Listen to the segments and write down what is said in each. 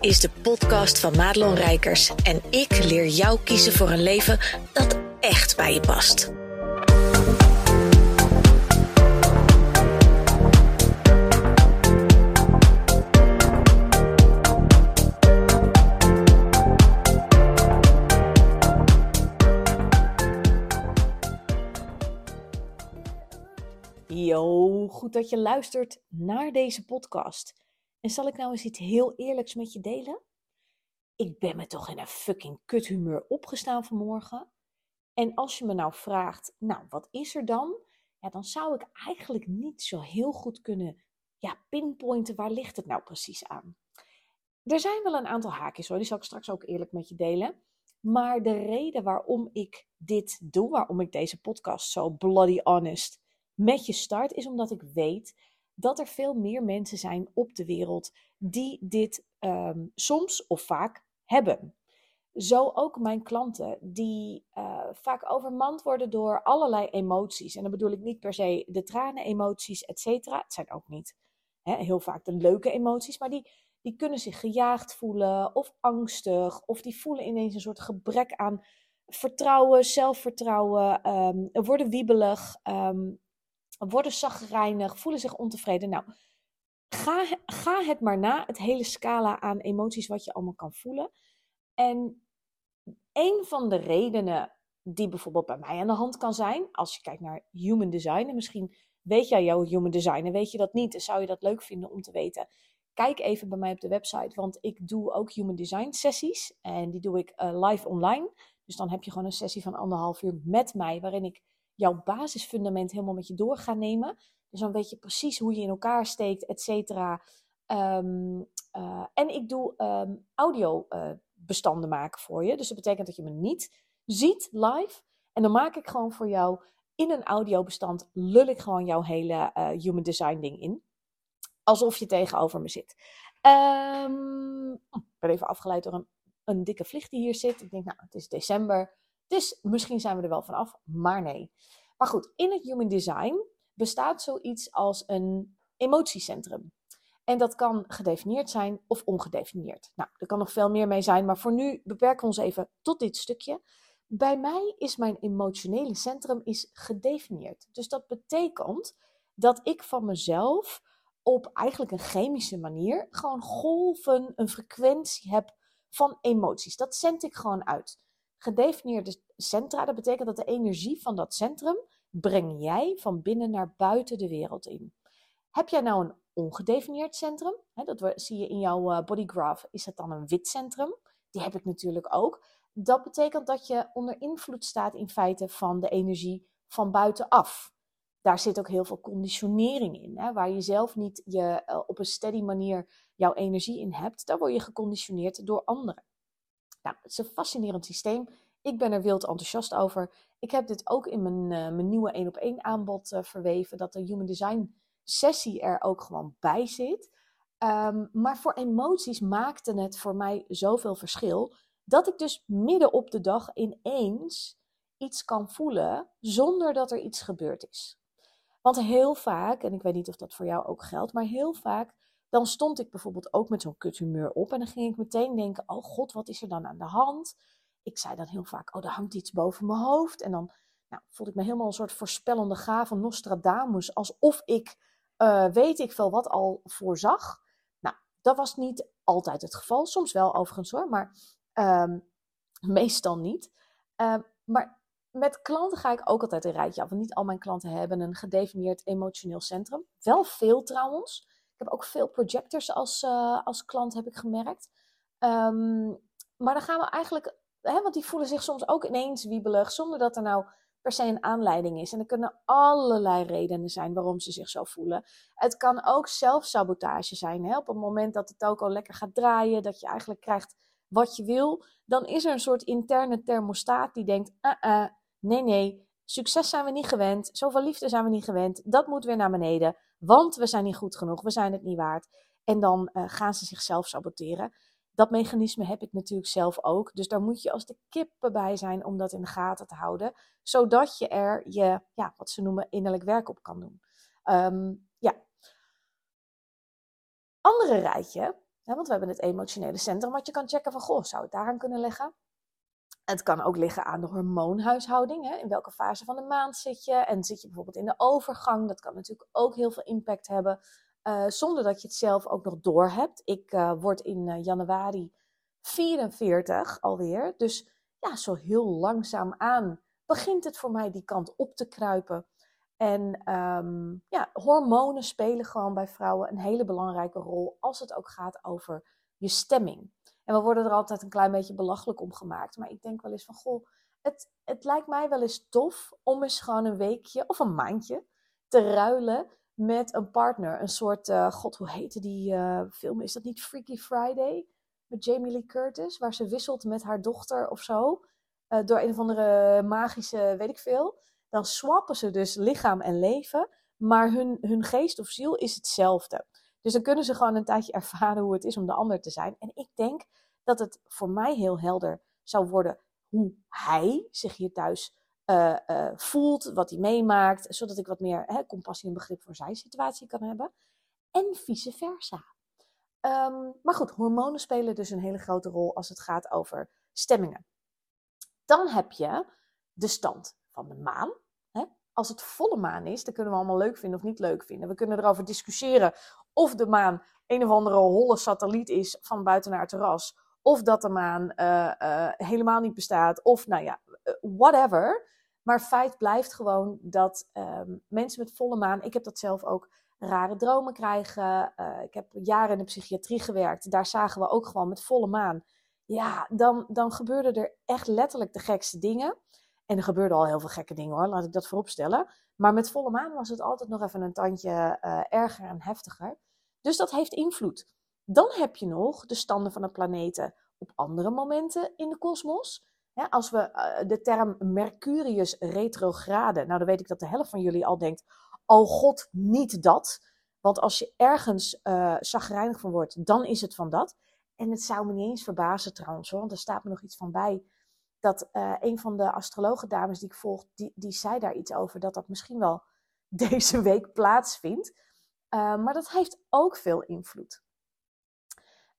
is de podcast van Madelon Rijkers en ik leer jou kiezen voor een leven dat echt bij je past. Yo, goed dat je luistert naar deze podcast. En zal ik nou eens iets heel eerlijks met je delen? Ik ben me toch in een fucking kuthumeur opgestaan vanmorgen. En als je me nou vraagt, nou, wat is er dan? Ja, dan zou ik eigenlijk niet zo heel goed kunnen ja, pinpointen waar ligt het nou precies aan. Er zijn wel een aantal haakjes hoor, die zal ik straks ook eerlijk met je delen. Maar de reden waarom ik dit doe, waarom ik deze podcast zo bloody honest met je start, is omdat ik weet dat er veel meer mensen zijn op de wereld die dit ehm, soms of vaak hebben. Zo ook mijn klanten, die uh, vaak overmand worden door allerlei emoties. En dan bedoel ik niet per se de tranen-emoties, et cetera. Het zijn ook niet hè, heel vaak de leuke emoties, maar die, die kunnen zich gejaagd voelen of angstig. Of die voelen ineens een soort gebrek aan vertrouwen, zelfvertrouwen, um, worden wiebelig. Um, worden zagrijnig, voelen zich ontevreden. Nou, ga, ga het maar na, het hele scala aan emoties wat je allemaal kan voelen. En een van de redenen die bijvoorbeeld bij mij aan de hand kan zijn, als je kijkt naar human design, en misschien weet jij jouw human design en weet je dat niet, dan zou je dat leuk vinden om te weten. Kijk even bij mij op de website, want ik doe ook human design sessies en die doe ik uh, live online. Dus dan heb je gewoon een sessie van anderhalf uur met mij, waarin ik jouw basisfundament helemaal met je door gaan nemen. Dus dan weet je precies hoe je in elkaar steekt, et cetera. Ehm, eh, en ik doe um, audio uh, bestanden maken voor je. Dus dat betekent dat je me niet ziet live. En dan maak ik gewoon voor jou in een audiobestand, lul ik gewoon jouw hele uh, human design ding in. Alsof je tegenover me zit. Um, ik ben even afgeleid door een, een dikke vlieg die hier zit. Ik denk, nou, het is december. Dus misschien zijn we er wel vanaf, maar nee. Maar goed, in het Human Design bestaat zoiets als een emotiecentrum. En dat kan gedefinieerd zijn of ongedefinieerd. Nou, er kan nog veel meer mee zijn, maar voor nu beperken we ons even tot dit stukje. Bij mij is mijn emotionele centrum is gedefinieerd. Dus dat betekent dat ik van mezelf op eigenlijk een chemische manier gewoon golven, een frequentie heb van emoties. Dat zend ik gewoon uit gedefinieerde centra. Dat betekent dat de energie van dat centrum breng jij van binnen naar buiten de wereld in. Heb jij nou een ongedefinieerd centrum? Dat zie je in jouw uh, bodygraph. Is het dan een wit centrum? Die heb ik natuurlijk ook. Dat betekent dat je onder invloed staat in feite van de energie van buitenaf. Daar zit ook heel veel conditionering in, hè, waar je zelf niet je, uh, op een steady manier jouw energie in hebt. Daar word je geconditioneerd door anderen. Nou, het is een fascinerend systeem. Ik ben er wild enthousiast over. Ik heb dit ook in mijn, uh, mijn nieuwe 1 op 1 aanbod uh, verweven. Dat de Human Design sessie er ook gewoon bij zit. Um, maar voor emoties maakte het voor mij zoveel verschil. Dat ik dus midden op de dag ineens iets kan voelen zonder dat er iets gebeurd is. Want heel vaak, en ik weet niet of dat voor jou ook geldt, maar heel vaak dan stond ik bijvoorbeeld ook met zo'n kuthumeur op. En dan ging ik meteen denken: oh god, wat is er dan aan de hand? Ik zei dan heel vaak: oh, er hangt iets boven mijn hoofd. En dan nou, voelde ik me helemaal een soort voorspellende gave Nostradamus. Alsof ik uh, weet ik veel wat al voorzag. Nou, dat was niet altijd het geval. Soms wel overigens hoor, maar um, meestal niet. Uh, maar met klanten ga ik ook altijd een rijtje af. Want niet al mijn klanten hebben een gedefinieerd emotioneel centrum. Wel veel trouwens heb ook veel projectors als, uh, als klant, heb ik gemerkt. Um, maar dan gaan we eigenlijk, hè, want die voelen zich soms ook ineens wiebelig, zonder dat er nou per se een aanleiding is. En er kunnen allerlei redenen zijn waarom ze zich zo voelen. Het kan ook zelfsabotage zijn. Hè? Op het moment dat het ook al lekker gaat draaien, dat je eigenlijk krijgt wat je wil, dan is er een soort interne thermostaat die denkt: uh -uh, nee, nee, succes zijn we niet gewend, zoveel liefde zijn we niet gewend, dat moet weer naar beneden. Want we zijn niet goed genoeg, we zijn het niet waard. En dan uh, gaan ze zichzelf saboteren. Dat mechanisme heb ik natuurlijk zelf ook. Dus daar moet je als de kippen bij zijn om dat in de gaten te houden. Zodat je er je, ja, wat ze noemen, innerlijk werk op kan doen. Um, ja. Andere rijtje, want we hebben het emotionele centrum wat je kan checken van, goh, zou het daaraan kunnen liggen? Het kan ook liggen aan de hormoonhuishouding. Hè? In welke fase van de maand zit je? En zit je bijvoorbeeld in de overgang? Dat kan natuurlijk ook heel veel impact hebben. Uh, zonder dat je het zelf ook nog doorhebt. Ik uh, word in uh, januari 44 alweer. Dus ja, zo heel langzaam aan begint het voor mij die kant op te kruipen. En um, ja, hormonen spelen gewoon bij vrouwen een hele belangrijke rol als het ook gaat over je stemming. En we worden er altijd een klein beetje belachelijk om gemaakt. Maar ik denk wel eens van, goh, het, het lijkt mij wel eens tof om eens gewoon een weekje of een maandje te ruilen met een partner. Een soort, uh, god, hoe heette die uh, film? Is dat niet Freaky Friday? Met Jamie Lee Curtis, waar ze wisselt met haar dochter of zo. Uh, door een of andere magische, weet ik veel. Dan swappen ze dus lichaam en leven. Maar hun, hun geest of ziel is hetzelfde. Dus dan kunnen ze gewoon een tijdje ervaren hoe het is om de ander te zijn. En ik denk dat het voor mij heel helder zou worden hoe hij zich hier thuis uh, uh, voelt, wat hij meemaakt, zodat ik wat meer hè, compassie en begrip voor zijn situatie kan hebben. En vice versa. Um, maar goed, hormonen spelen dus een hele grote rol als het gaat over stemmingen. Dan heb je de stand van de maan. Hè? Als het volle maan is, dan kunnen we allemaal leuk vinden of niet leuk vinden. We kunnen erover discussiëren of de maan een of andere holle satelliet is van buiten naar het terras. Of dat de maan uh, helemaal niet bestaat. Of nou ja, whatever. Maar feit blijft gewoon dat um, mensen met volle maan, ik heb dat zelf ook, rare dromen krijgen. Uh, ik heb jaren in de psychiatrie gewerkt. Daar zagen we ook gewoon met volle maan. Ja, dan, dan gebeurden er echt letterlijk de gekste dingen. En er gebeurden al heel veel gekke dingen hoor, laat ik dat vooropstellen. Maar met volle maan was het altijd nog even een tandje uh, erger en heftiger. Dus dat heeft invloed. Dan heb je nog de standen van de planeten op andere momenten in de kosmos. Als we uh, de term Mercurius retrograde, nou dan weet ik dat de helft van jullie al denkt, oh god, niet dat. Want als je ergens uh, zagrijnig van wordt, dan is het van dat. En het zou me niet eens verbazen trouwens, want er staat me nog iets van bij. Dat uh, een van de astrologen dames die ik volg, die, die zei daar iets over, dat dat misschien wel deze week plaatsvindt. Maar dat heeft ook veel invloed.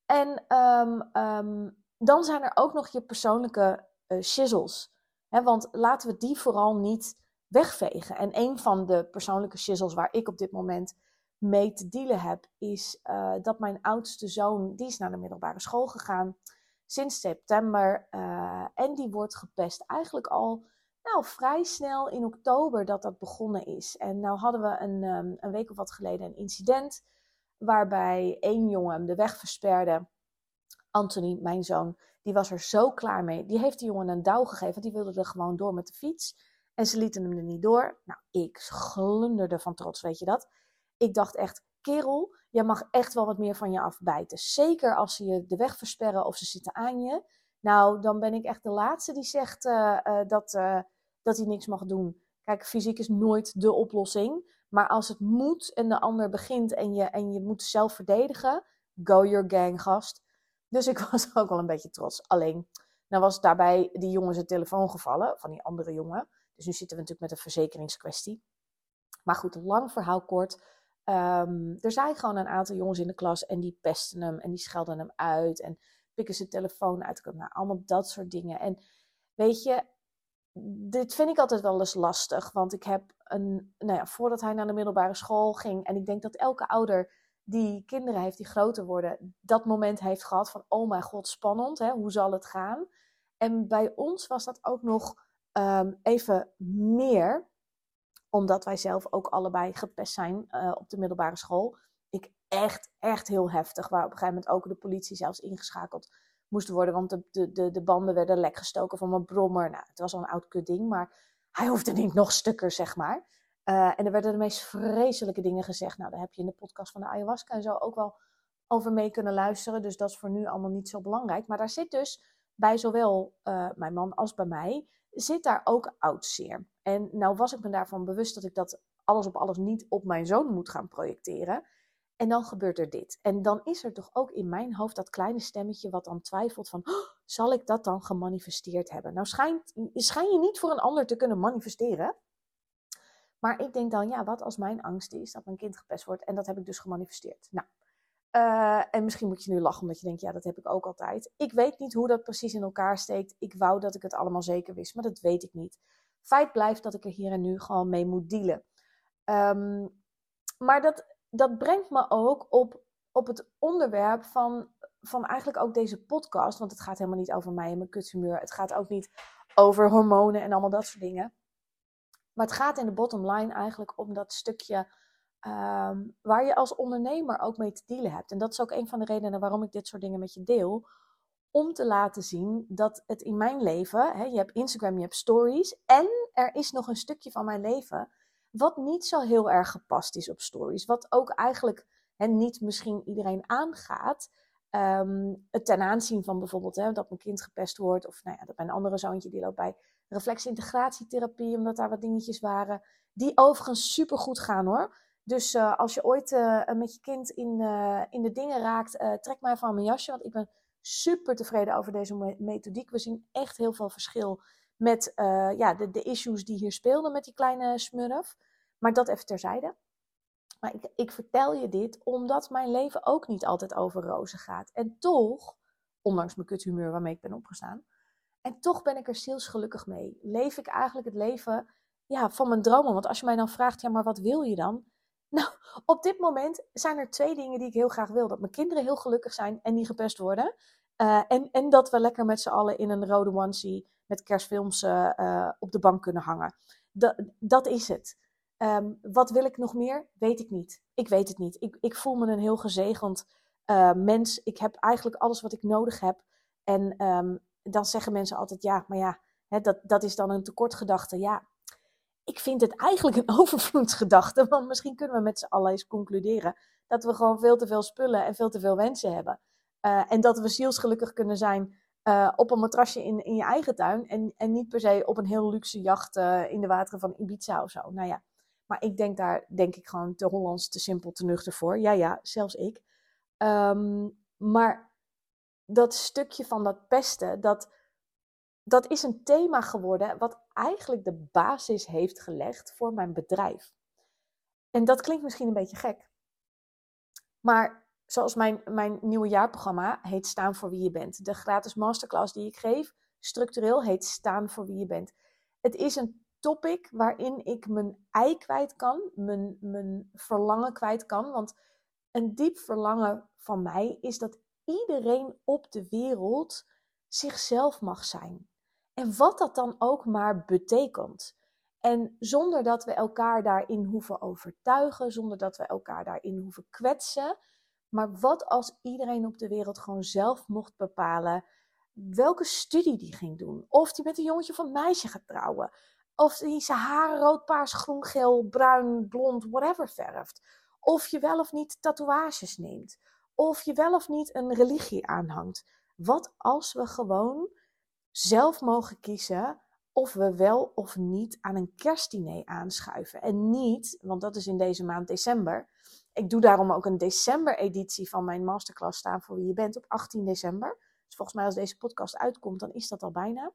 En um, um, dan zijn er ook nog je persoonlijke uh, shizzles. He, want laten we die vooral niet wegvegen. En een van de persoonlijke shizzles waar ik op dit moment mee te dealen heb, is uh, dat mijn oudste zoon, die is naar de middelbare school gegaan sinds september. Uh, en die wordt gepest eigenlijk al nou, vrij snel in oktober dat dat begonnen is. En nou hadden we een, um, een week of wat geleden een incident waarbij één jongen hem de weg versperde. Anthony, mijn zoon, die was er zo klaar mee. Die heeft die jongen een douw gegeven, die wilde er gewoon door met de fiets. En ze lieten hem er niet door. Nou, ik glunderde van trots, weet je dat? Ik dacht echt, kerel, jij mag echt wel wat meer van je afbijten. Zeker als ze je de weg versperren of ze zitten aan je. Nou, dan ben ik echt de laatste die zegt uh, uh, dat, uh, dat hij niks mag doen. Kijk, fysiek is nooit de oplossing. Maar als het moet en de ander begint en je, en je moet zelf verdedigen, go your gang, gast. Dus ik was ook wel een beetje trots. Alleen, nou was daarbij die jongen zijn telefoon gevallen, van die andere jongen. Dus nu zitten we natuurlijk met een verzekeringskwestie. Maar goed, lang verhaal kort. Um, er zijn gewoon een aantal jongens in de klas en die pesten hem en die schelden hem uit en pikken zijn telefoon uit. Nou, allemaal dat soort dingen. En weet je, dit vind ik altijd wel eens lastig. Want ik heb een, nou ja, voordat hij naar de middelbare school ging, en ik denk dat elke ouder die kinderen heeft die groter worden, dat moment heeft gehad van, oh mijn god, spannend, hè? hoe zal het gaan? En bij ons was dat ook nog um, even meer, omdat wij zelf ook allebei gepest zijn uh, op de middelbare school. Ik echt, echt heel heftig, waar op een gegeven moment ook de politie zelfs ingeschakeld moest worden, want de, de, de, de banden werden lek gestoken van mijn brommer. Nou, het was al een oud kut ding, maar hij hoefde niet nog stukker, zeg maar. Uh, en er werden de meest vreselijke dingen gezegd. Nou, daar heb je in de podcast van de ayahuasca en zo ook wel over mee kunnen luisteren. Dus dat is voor nu allemaal niet zo belangrijk. Maar daar zit dus bij zowel uh, mijn man als bij mij, zit daar ook oud zeer. En nou was ik me daarvan bewust dat ik dat alles op alles niet op mijn zoon moet gaan projecteren. En dan gebeurt er dit. En dan is er toch ook in mijn hoofd dat kleine stemmetje wat dan twijfelt van, oh, zal ik dat dan gemanifesteerd hebben? Nou schijnt, schijn je niet voor een ander te kunnen manifesteren. Maar ik denk dan, ja, wat als mijn angst is dat mijn kind gepest wordt en dat heb ik dus gemanifesteerd. Nou, Eh, en misschien moet je nu lachen omdat je denkt, ja, dat heb ik ook altijd. Ik weet niet hoe dat precies in elkaar steekt. Ik wou dat ik het allemaal zeker wist, maar dat weet ik niet. Feit blijft dat ik er hier en nu gewoon mee moet dealen. Ehm, maar dat, dat brengt me ook op, op het onderwerp van, van eigenlijk ook deze podcast. Want het gaat helemaal niet over mij en mijn kuthumeur. Het gaat ook niet over hormonen en allemaal dat soort dingen. Maar het gaat in de bottom line eigenlijk om dat stukje Ehm, waar je als ondernemer ook mee te dealen hebt. En dat is ook een van de redenen waarom ik dit soort dingen met je deel. Om te laten zien dat het in mijn leven, hè, je hebt Instagram, je hebt stories. En er is nog een stukje van mijn leven wat niet zo heel erg gepast is op stories. Wat ook eigenlijk hè, niet misschien iedereen aangaat. Um, het ten aanzien van bijvoorbeeld hè, dat mijn kind gepest wordt. Of nou ja, dat mijn andere zoontje die loopt bij reflexintegratietherapie. Omdat daar wat dingetjes waren. Die overigens super goed gaan hoor. Dus uh, als je ooit uh, met je kind in, in de dingen raakt, trek even aan mijn jasje. Want ik ben super tevreden over deze methodiek. We zien echt heel veel verschil met ja, de, de issues die hier speelden met die kleine smurf. Maar dat even terzijde. Maar ik, ik vertel je dit omdat mijn leven ook niet altijd over rozen gaat. En toch, ondanks mijn kuthumeur waarmee ik ben opgestaan, en toch ben ik er zielsgelukkig mee. Leef ik eigenlijk het leven ja, van mijn dromen. Want als je mij dan vraagt, ja, maar wat wil je dan? Nou, op dit moment zijn er twee dingen die ik heel graag wil. Dat mijn kinderen heel gelukkig zijn en niet gepest worden. Uh, en, en dat we lekker met z'n allen in een rode onesie met kerstfilms uh, op de bank kunnen hangen. Dat, dat is het. Um, wat wil ik nog meer? Weet ik niet. Ik weet het niet. Ik, ik voel me een heel gezegend mens. Ik heb eigenlijk alles wat ik nodig heb. En um, dan zeggen mensen altijd, ja, maar ja, hè, dat, dat is dan een tekortgedachte. Ja, ik vind het eigenlijk een overvloedsgedachte. Want misschien kunnen we met z'n allen eens concluderen dat we gewoon veel te veel spullen en veel te veel wensen hebben. Uh, en dat we zielsgelukkig kunnen zijn uh, op een matrasje in, in je eigen tuin. En, en niet per se op een heel luxe jacht uh, in de wateren van Ibiza of zo. Nou ja, maar ik denk daar, denk ik, gewoon te Hollands, te simpel, te nuchter voor. Ja, ja, zelfs ik. Um, maar dat stukje van dat pesten, dat dat is een thema geworden wat eigenlijk de basis heeft gelegd voor mijn bedrijf. En dat klinkt misschien een beetje gek. Maar zoals mijn, mijn nieuwe jaarprogramma heet Staan voor wie je bent. De gratis masterclass die ik geef, structureel heet Staan voor wie je bent. Het is een topic waarin ik mijn ei kwijt kan, mijn, mijn verlangen kwijt kan. Want een diep verlangen van mij is dat iedereen op de wereld zichzelf mag zijn. En wat dat dan ook maar betekent. En zonder dat we elkaar daarin hoeven overtuigen, zonder dat we elkaar daarin hoeven kwetsen. Maar wat als iedereen op de wereld gewoon zelf mocht bepalen welke studie die ging doen? Of die met een jongetje of een meisje gaat trouwen? Of die zijn haren rood, paars, groen, geel, bruin, blond, whatever verft? Of je wel of niet tatoeages neemt? Of je wel of niet een religie aanhangt? Wat als we gewoon zelf mogen kiezen of we wel of niet aan een kerstdiner aanschuiven. En niet, want dat is in deze maand december. Ik doe daarom ook een december-editie van mijn masterclass staan voor wie je bent op 18 december. Dus volgens mij als deze podcast uitkomt, dan is dat al bijna.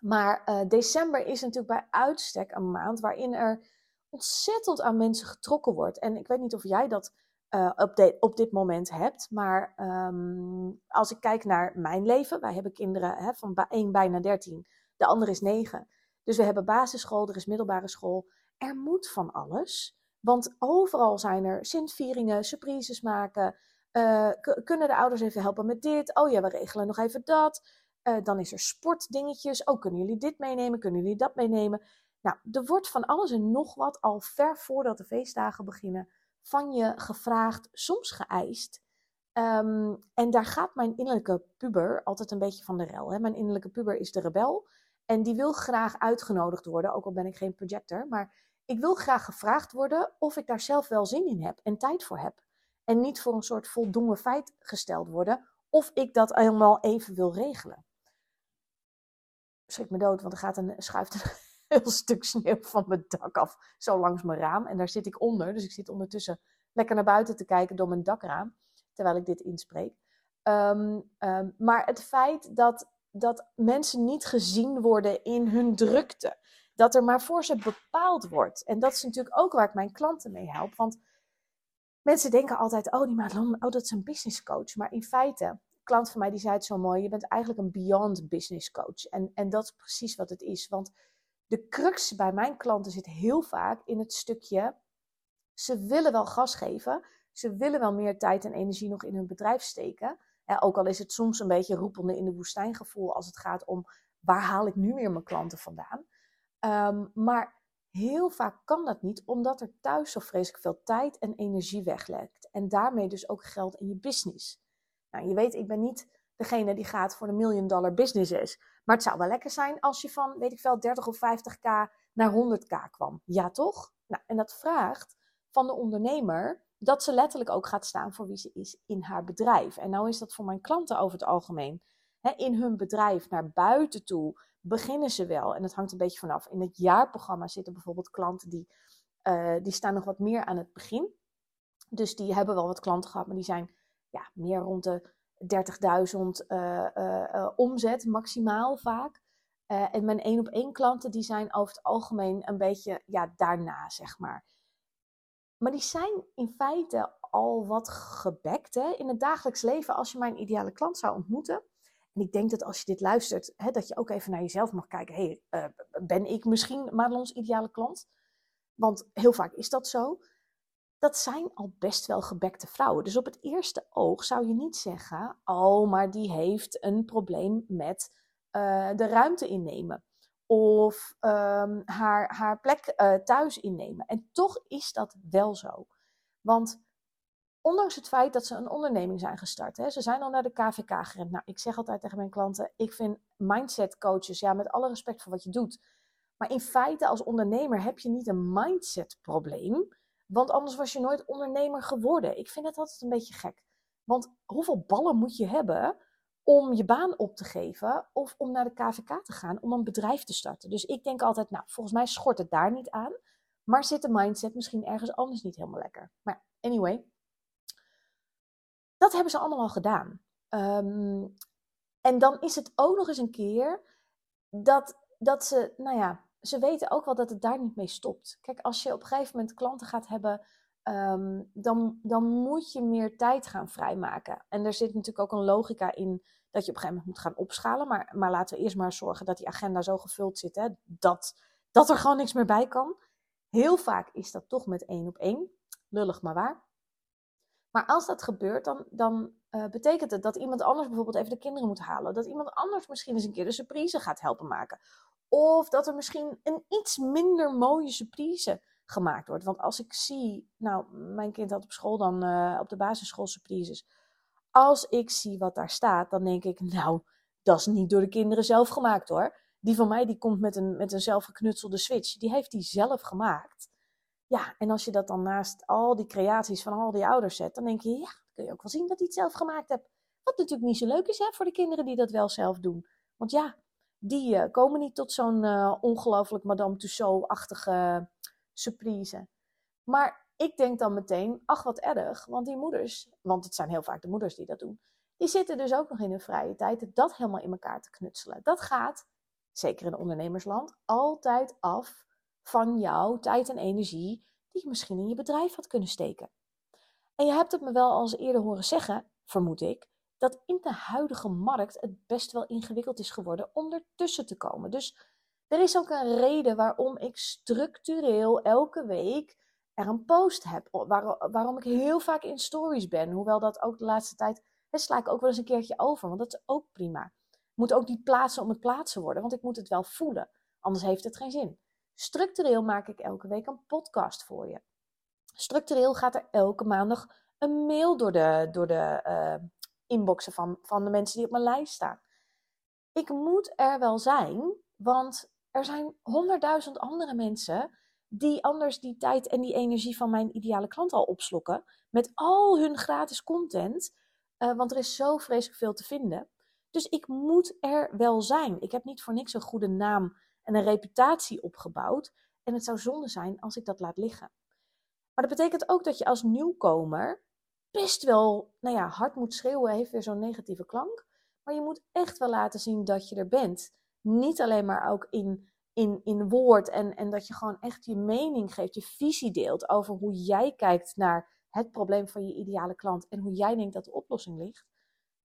Maar uh, december is natuurlijk bij uitstek een maand waarin er ontzettend aan mensen getrokken wordt. En ik weet niet of jij dat uh, op, op, dit moment hebt. Maar um, als ik kijk naar mijn leven, wij hebben kinderen hè, van één bijna 13, de andere is 9. Dus we hebben basisschool, er is middelbare school. Er moet van alles. Want overal zijn er Sint-vieringen, surprises maken. Uh, kunnen de ouders even helpen met dit? Oh ja, we regelen nog even dat. Uh, dan is er sportdingetjes. Oh, kunnen jullie dit meenemen? Kunnen jullie dat meenemen? Nou, er wordt van alles en nog wat al ver voordat de feestdagen beginnen van je gevraagd, soms geëist. Um, en daar gaat mijn innerlijke puber altijd een beetje van de rel. Hè? Mijn innerlijke puber is de rebel. En die wil graag uitgenodigd worden, ook al ben ik geen projector. Maar ik wil graag gevraagd worden of ik daar zelf wel zin in heb en tijd voor heb. En niet voor een soort voldongen feit gesteld worden of ik dat helemaal even wil regelen. Schrik me dood, want er gaat een, schuift heel stuk sneeuw van mijn dak af, zo langs mijn raam. En daar zit ik onder, dus ik zit ondertussen lekker naar buiten te kijken door mijn dakraam, terwijl ik dit inspreek. Um, um, maar het feit dat, dat mensen niet gezien worden in hun drukte, dat er maar voor ze bepaald wordt. En dat is natuurlijk ook waar ik mijn klanten mee help. Want mensen denken altijd, oh die Madelon, oh dat is een business coach. Maar in feite, klant van mij die zei het zo mooi, je bent eigenlijk een beyond business coach. En, en dat is precies wat het is. Want de crux bij mijn klanten zit heel vaak in het stukje, ze willen wel gas geven, ze willen wel meer tijd en energie nog in hun bedrijf steken. ook al is het soms een beetje roepende in de woestijn gevoel als het gaat om waar haal ik nu weer mijn klanten vandaan. Ehm, maar heel vaak kan dat niet, omdat er thuis zo vreselijk veel tijd en energie weglekt. En daarmee dus ook geld in je business. Nou, je weet, ik ben niet degene die gaat voor de million dollar businesses. Maar het zou wel lekker zijn als je van, weet ik veel, 30 of 50k naar 100k kwam. Ja, toch? Nou, en dat vraagt van de ondernemer dat ze letterlijk ook gaat staan voor wie ze is in haar bedrijf. En nou is dat voor mijn klanten over het algemeen. in hun bedrijf naar buiten toe beginnen ze wel. En dat hangt een beetje vanaf. In het jaarprogramma zitten bijvoorbeeld klanten die, uh, die staan nog wat meer aan het begin. Dus die hebben wel wat klanten gehad, maar die zijn ja, meer rond de 30.000 uh, uh, omzet maximaal vaak. en mijn één op één klanten die zijn over het algemeen een beetje ja, daarna, zeg maar. Maar die zijn in feite al wat gebekt hè? in het dagelijks leven. Als je mijn ideale klant zou ontmoeten, en ik denk dat als je dit luistert, hè, dat je ook even naar jezelf mag kijken. hey, ben ik misschien Madelons ideale klant? Want heel vaak is dat zo. Dat zijn al best wel gebekte vrouwen. Dus op het eerste oog zou je niet zeggen: Oh, maar die heeft een probleem met uh, de ruimte innemen. Of um, haar, haar plek uh, thuis innemen. En toch is dat wel zo. Want Ondanks het feit dat ze een onderneming zijn gestart. Hè, ze zijn al naar de KVK gerend. Nou, ik zeg altijd tegen mijn klanten: ik vind mindset coaches, ja, met alle respect voor wat je doet. Maar in feite, als ondernemer heb je niet een mindset probleem. Want anders was je nooit ondernemer geworden. Ik vind het altijd een beetje gek. Want hoeveel ballen moet je hebben om je baan op te geven of om naar de KVK te gaan om een bedrijf te starten? Dus ik denk altijd, nou, volgens mij schort het daar niet aan. Maar zit de mindset misschien ergens anders niet helemaal lekker. Maar anyway, dat hebben ze allemaal al gedaan. Ehm, en dan is het ook nog eens een keer dat, dat ze, nou ja, ze weten ook wel dat het daar niet mee stopt. Kijk, als je op een gegeven moment klanten gaat hebben, ehm, dan, dan moet je meer tijd gaan vrijmaken. En er zit natuurlijk ook een logica in dat je op een gegeven moment moet gaan opschalen. Maar, maar laten we eerst maar zorgen dat die agenda zo gevuld zit, hè, dat, dat er gewoon niks meer bij kan. Heel vaak is dat toch met één op één. Lullig maar waar. Maar als dat gebeurt, dan, dan uh, betekent het dat iemand anders bijvoorbeeld even de kinderen moet halen. Dat iemand anders misschien eens een keer de surprise gaat helpen maken. Of dat er misschien een iets minder mooie surprise gemaakt wordt. Want als ik zie, nou, mijn kind had op school dan uh, op de basisschool surprises. Als ik zie wat daar staat, dan denk ik, nou, dat is niet door de kinderen zelf gemaakt hoor. Die van mij, die komt met een, met een zelfgeknutselde switch. Die heeft die zelf gemaakt. Ja, en als je dat dan naast al die creaties van al die ouders zet, dan denk je, ja, dan kun je ook wel zien dat hij het zelf gemaakt hebt. Wat natuurlijk niet zo leuk is hè, voor de kinderen die dat wel zelf doen. Want ja, die uh, komen niet tot zo'n uh, ongelooflijk Madame Tussauds-achtige surprise. Maar ik denk dan meteen, ach wat erg, want die moeders, want het zijn heel vaak de moeders die dat doen, die zitten dus ook nog in hun vrije tijd dat helemaal in elkaar te knutselen. Dat gaat, zeker in ondernemersland, altijd af van jouw tijd en energie die je misschien in je bedrijf had kunnen steken. En je hebt het me wel als eerder horen zeggen, vermoed ik, dat in de huidige markt het best wel ingewikkeld is geworden om ertussen te komen. Dus er is ook een reden waarom ik structureel elke week er een post heb. waarom ik heel vaak in stories ben. Hoewel dat ook de laatste tijd, daar sla ik ook wel eens een keertje over. Want dat is ook prima. Moet ook niet plaatsen om het plaatsen worden, want ik moet het wel voelen. Anders heeft het geen zin. Structureel maak ik elke week een podcast voor je. Structureel gaat er elke maandag een mail door de, door de uh, inboxen van, van de mensen die op mijn lijst staan. Ik moet er wel zijn, want er zijn honderdduizend andere mensen die anders die tijd en die energie van mijn ideale klant al opslokken. Met al hun gratis content. Uh, want er is zo vreselijk veel te vinden. Dus ik moet er wel zijn. Ik heb niet voor niks een goede naam en een reputatie opgebouwd. En het zou zonde zijn als ik dat laat liggen. Maar dat betekent ook dat je als nieuwkomer best wel nou ja, hard moet schreeuwen, heeft weer zo'n negatieve klank. Maar je moet echt wel laten zien dat je er bent. Niet alleen maar ook in, in, in woord en, en dat je gewoon echt je mening geeft, je visie deelt over hoe jij kijkt naar het probleem van je ideale klant en hoe jij denkt dat de oplossing ligt.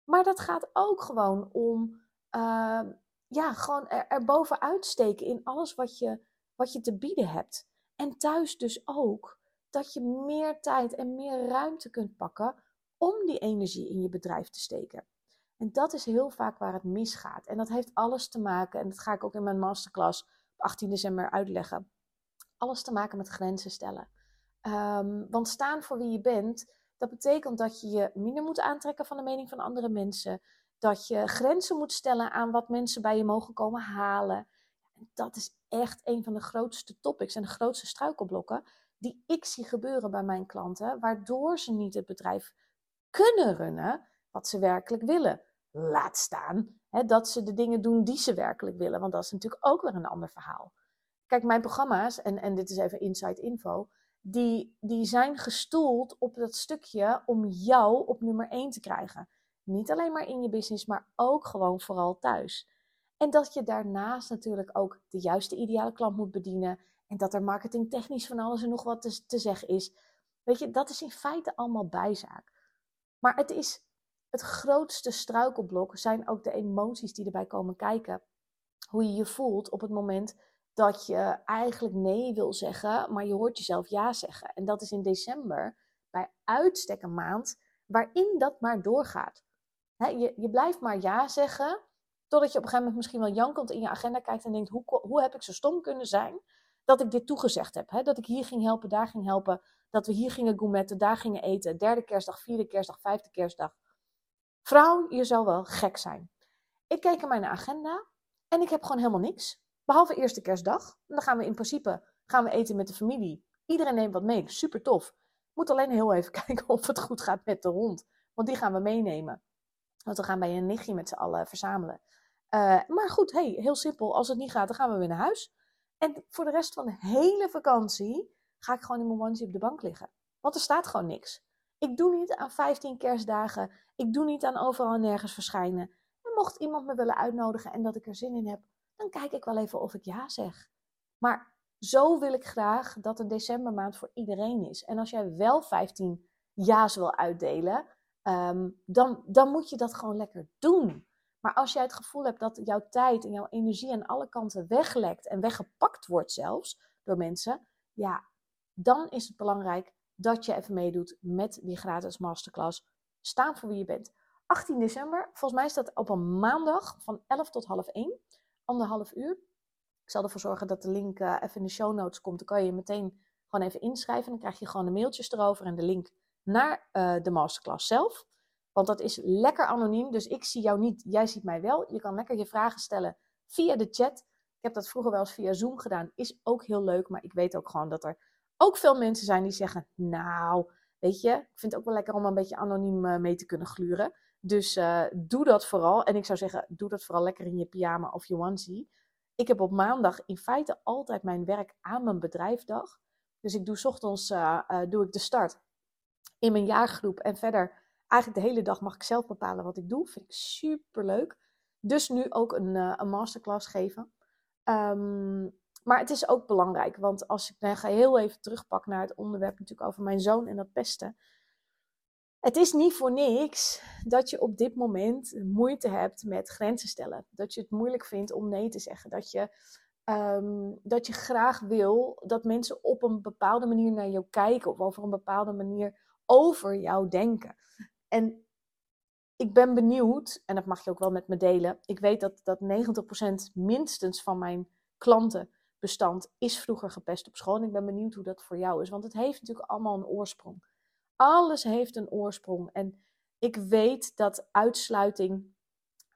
Maar dat gaat ook gewoon om uh, ja, gewoon er, er steken in alles wat je, wat je te bieden hebt. En thuis dus ook dat je meer tijd en meer ruimte kunt pakken om die energie in je bedrijf te steken. En dat is heel vaak waar het misgaat. En dat heeft alles te maken, en dat ga ik ook in mijn masterclass op 18 december uitleggen. Alles te maken met grenzen stellen. Um, want staan voor wie je bent, dat betekent dat je je minder moet aantrekken van de mening van andere mensen. Dat je grenzen moet stellen aan wat mensen bij je mogen komen halen. En dat is echt een van de grootste topics en de grootste struikelblokken die ik zie gebeuren bij mijn klanten, waardoor ze niet het bedrijf kunnen runnen wat ze werkelijk willen. Laat staan hè, dat ze de dingen doen die ze werkelijk willen, want dat is natuurlijk ook weer een ander verhaal. Kijk, mijn programma's, en, en dit is even inside info, die, die zijn gestoeld op dat stukje om jou op nummer 1 te krijgen. Niet alleen maar in je business, maar ook gewoon vooral thuis. En dat je daarnaast natuurlijk ook de juiste ideale klant moet bedienen. En dat er marketingtechnisch van alles en nog wat te, zeggen is. Weet je, dat is in feite allemaal bijzaak. Maar het is het grootste struikelblok zijn ook de emoties die erbij komen kijken. Hoe je je voelt op het moment dat je eigenlijk nee wil zeggen, maar je hoort jezelf ja zeggen. En dat is in december bij uitstek een maand waarin dat maar doorgaat. je, je blijft maar ja zeggen, totdat je op een gegeven moment misschien wel jankend in je agenda kijkt en denkt, hoe, hoe heb ik zo stom kunnen zijn dat ik dit toegezegd heb? Dat ik hier ging helpen, daar ging helpen, dat we hier gingen gourmetten, daar gingen eten, derde kerstdag, vierde kerstdag, vijfde kerstdag. Vrouw, je zou wel gek zijn. Ik keek in mijn agenda en ik heb gewoon helemaal niks. Behalve eerste kerstdag. En dan gaan we in principe gaan we eten met de familie. Iedereen neemt wat mee. Super tof. Moet alleen heel even kijken of het goed gaat met de hond. Want die gaan we meenemen. Want we gaan bij een nichtje met z'n allen verzamelen. Uh, maar goed, hey, heel simpel. Als het niet gaat, dan gaan we weer naar huis. En voor de rest van de hele vakantie ga ik gewoon in mijn op de bank liggen. Want er staat gewoon niks. Ik doe niet aan 15 kerstdagen. Ik doe niet aan overal nergens verschijnen. En mocht iemand me willen uitnodigen en dat ik er zin in heb, dan kijk ik wel even of ik ja zeg. Maar zo wil ik graag dat een decembermaand voor iedereen is. En als jij wel 15 ja's wil uitdelen, ehm, dan, dan moet je dat gewoon lekker doen. Maar als jij het gevoel hebt dat jouw tijd en jouw energie aan alle kanten weglekt en weggepakt wordt zelfs door mensen, ja, dan is het belangrijk dat je even meedoet met die gratis masterclass. Staan voor wie je bent. 18 december, volgens mij is dat op een maandag van 11 tot half 1 anderhalf uur. Ik zal ervoor zorgen dat de link uh, even in de show notes komt. Dan kan je meteen gewoon even inschrijven. Dan krijg je gewoon de mailtjes erover en de link naar uh, de masterclass zelf. Want dat is lekker anoniem, dus ik zie jou niet, jij ziet mij wel. Je kan lekker je vragen stellen via de chat. Ik heb dat vroeger wel eens via Zoom gedaan, is ook heel leuk. Maar ik weet ook gewoon dat er ook veel mensen zijn die zeggen: Nou, weet je, ik vind het ook wel lekker om een beetje anoniem uh, mee te kunnen gluren. Dus uh, doe dat vooral. En ik zou zeggen, doe dat vooral lekker in je pyjama of je onesie. Ik heb op maandag in feite altijd mijn werk aan mijn bedrijfdag. Dus ik doe ochtends uh, doe ik de start in mijn jaargroep. En verder, eigenlijk de hele dag mag ik zelf bepalen wat ik doe. Vind ik super leuk. Dus nu ook een, een masterclass geven. Um, maar het is ook belangrijk, want als ik ga heel even terugpak naar het onderwerp natuurlijk over mijn zoon en dat pesten. Het is niet voor niks dat je op dit moment moeite hebt met grenzen stellen. Dat je het moeilijk vindt om nee te zeggen. Dat je, um, dat je graag wil dat mensen op een bepaalde manier naar jou kijken of over een bepaalde manier over jou denken. En ik ben benieuwd, en dat mag je ook wel met me delen. Ik weet dat, dat 90% minstens van mijn klantenbestand is vroeger gepest op school. En ik ben benieuwd hoe dat voor jou is. Want het heeft natuurlijk allemaal een oorsprong. Alles heeft een oorsprong. En ik weet dat uitsluiting,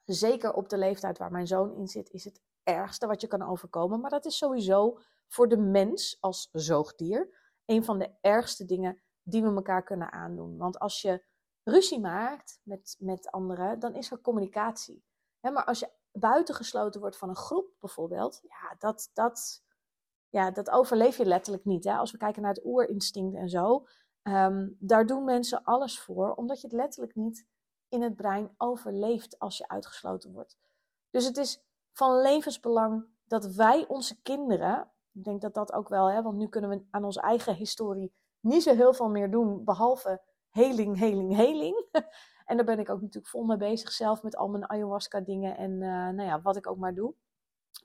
zeker op de leeftijd waar mijn zoon in zit, is het ergste wat je kan overkomen. Maar dat is sowieso voor de mens als zoogdier een van de ergste dingen die we elkaar kunnen aandoen. Want als je ruzie maakt met, met anderen, dan is er communicatie. maar als je buitengesloten wordt van een groep bijvoorbeeld, ja, dat, dat, ja, dat overleef je letterlijk niet. Hè? Als we kijken naar het oerinstinct en zo, Um, daar doen mensen alles voor, omdat je het letterlijk niet in het brein overleeft als je uitgesloten wordt. Dus het is van levensbelang dat wij onze kinderen, ik denk dat dat ook wel, hè, want nu kunnen we aan onze eigen historie niet zo heel veel meer doen, behalve heling, heling, heling. en daar ben ik ook natuurlijk vol mee bezig zelf met al mijn ayahuasca dingen en uh, nou ja, wat ik ook maar doe.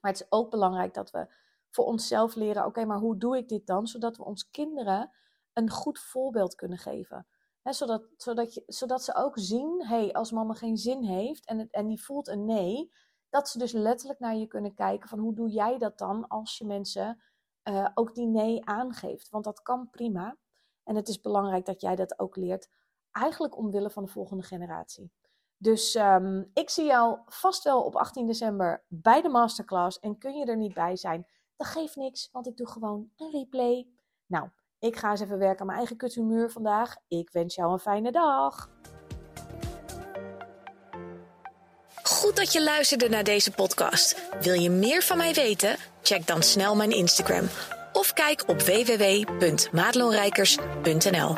Maar het is ook belangrijk dat we voor onszelf leren, oké, maar hoe doe ik dit dan? Zodat we ons kinderen een goed voorbeeld kunnen geven. zodat, zodat, je, zodat ze ook zien, hey, als mama geen zin heeft en, en die voelt een nee, dat ze dus letterlijk naar je kunnen kijken van hoe doe jij dat dan als je mensen uh, ook die nee aangeeft. Want dat kan prima. En het is belangrijk dat jij dat ook leert, eigenlijk omwille van de volgende generatie. Dus um, ik zie jou vast wel op 18 december bij de masterclass. En kun je er niet bij zijn, dat geeft niks, want ik doe gewoon een replay. Nou, ik ga eens even werken aan mijn eigen kuthumeur vandaag. Ik wens jou een fijne dag. Goed dat je luisterde naar deze podcast. Wil je meer van mij weten? Check dan snel mijn Instagram of kijk op www.maatloonrijkers.nl.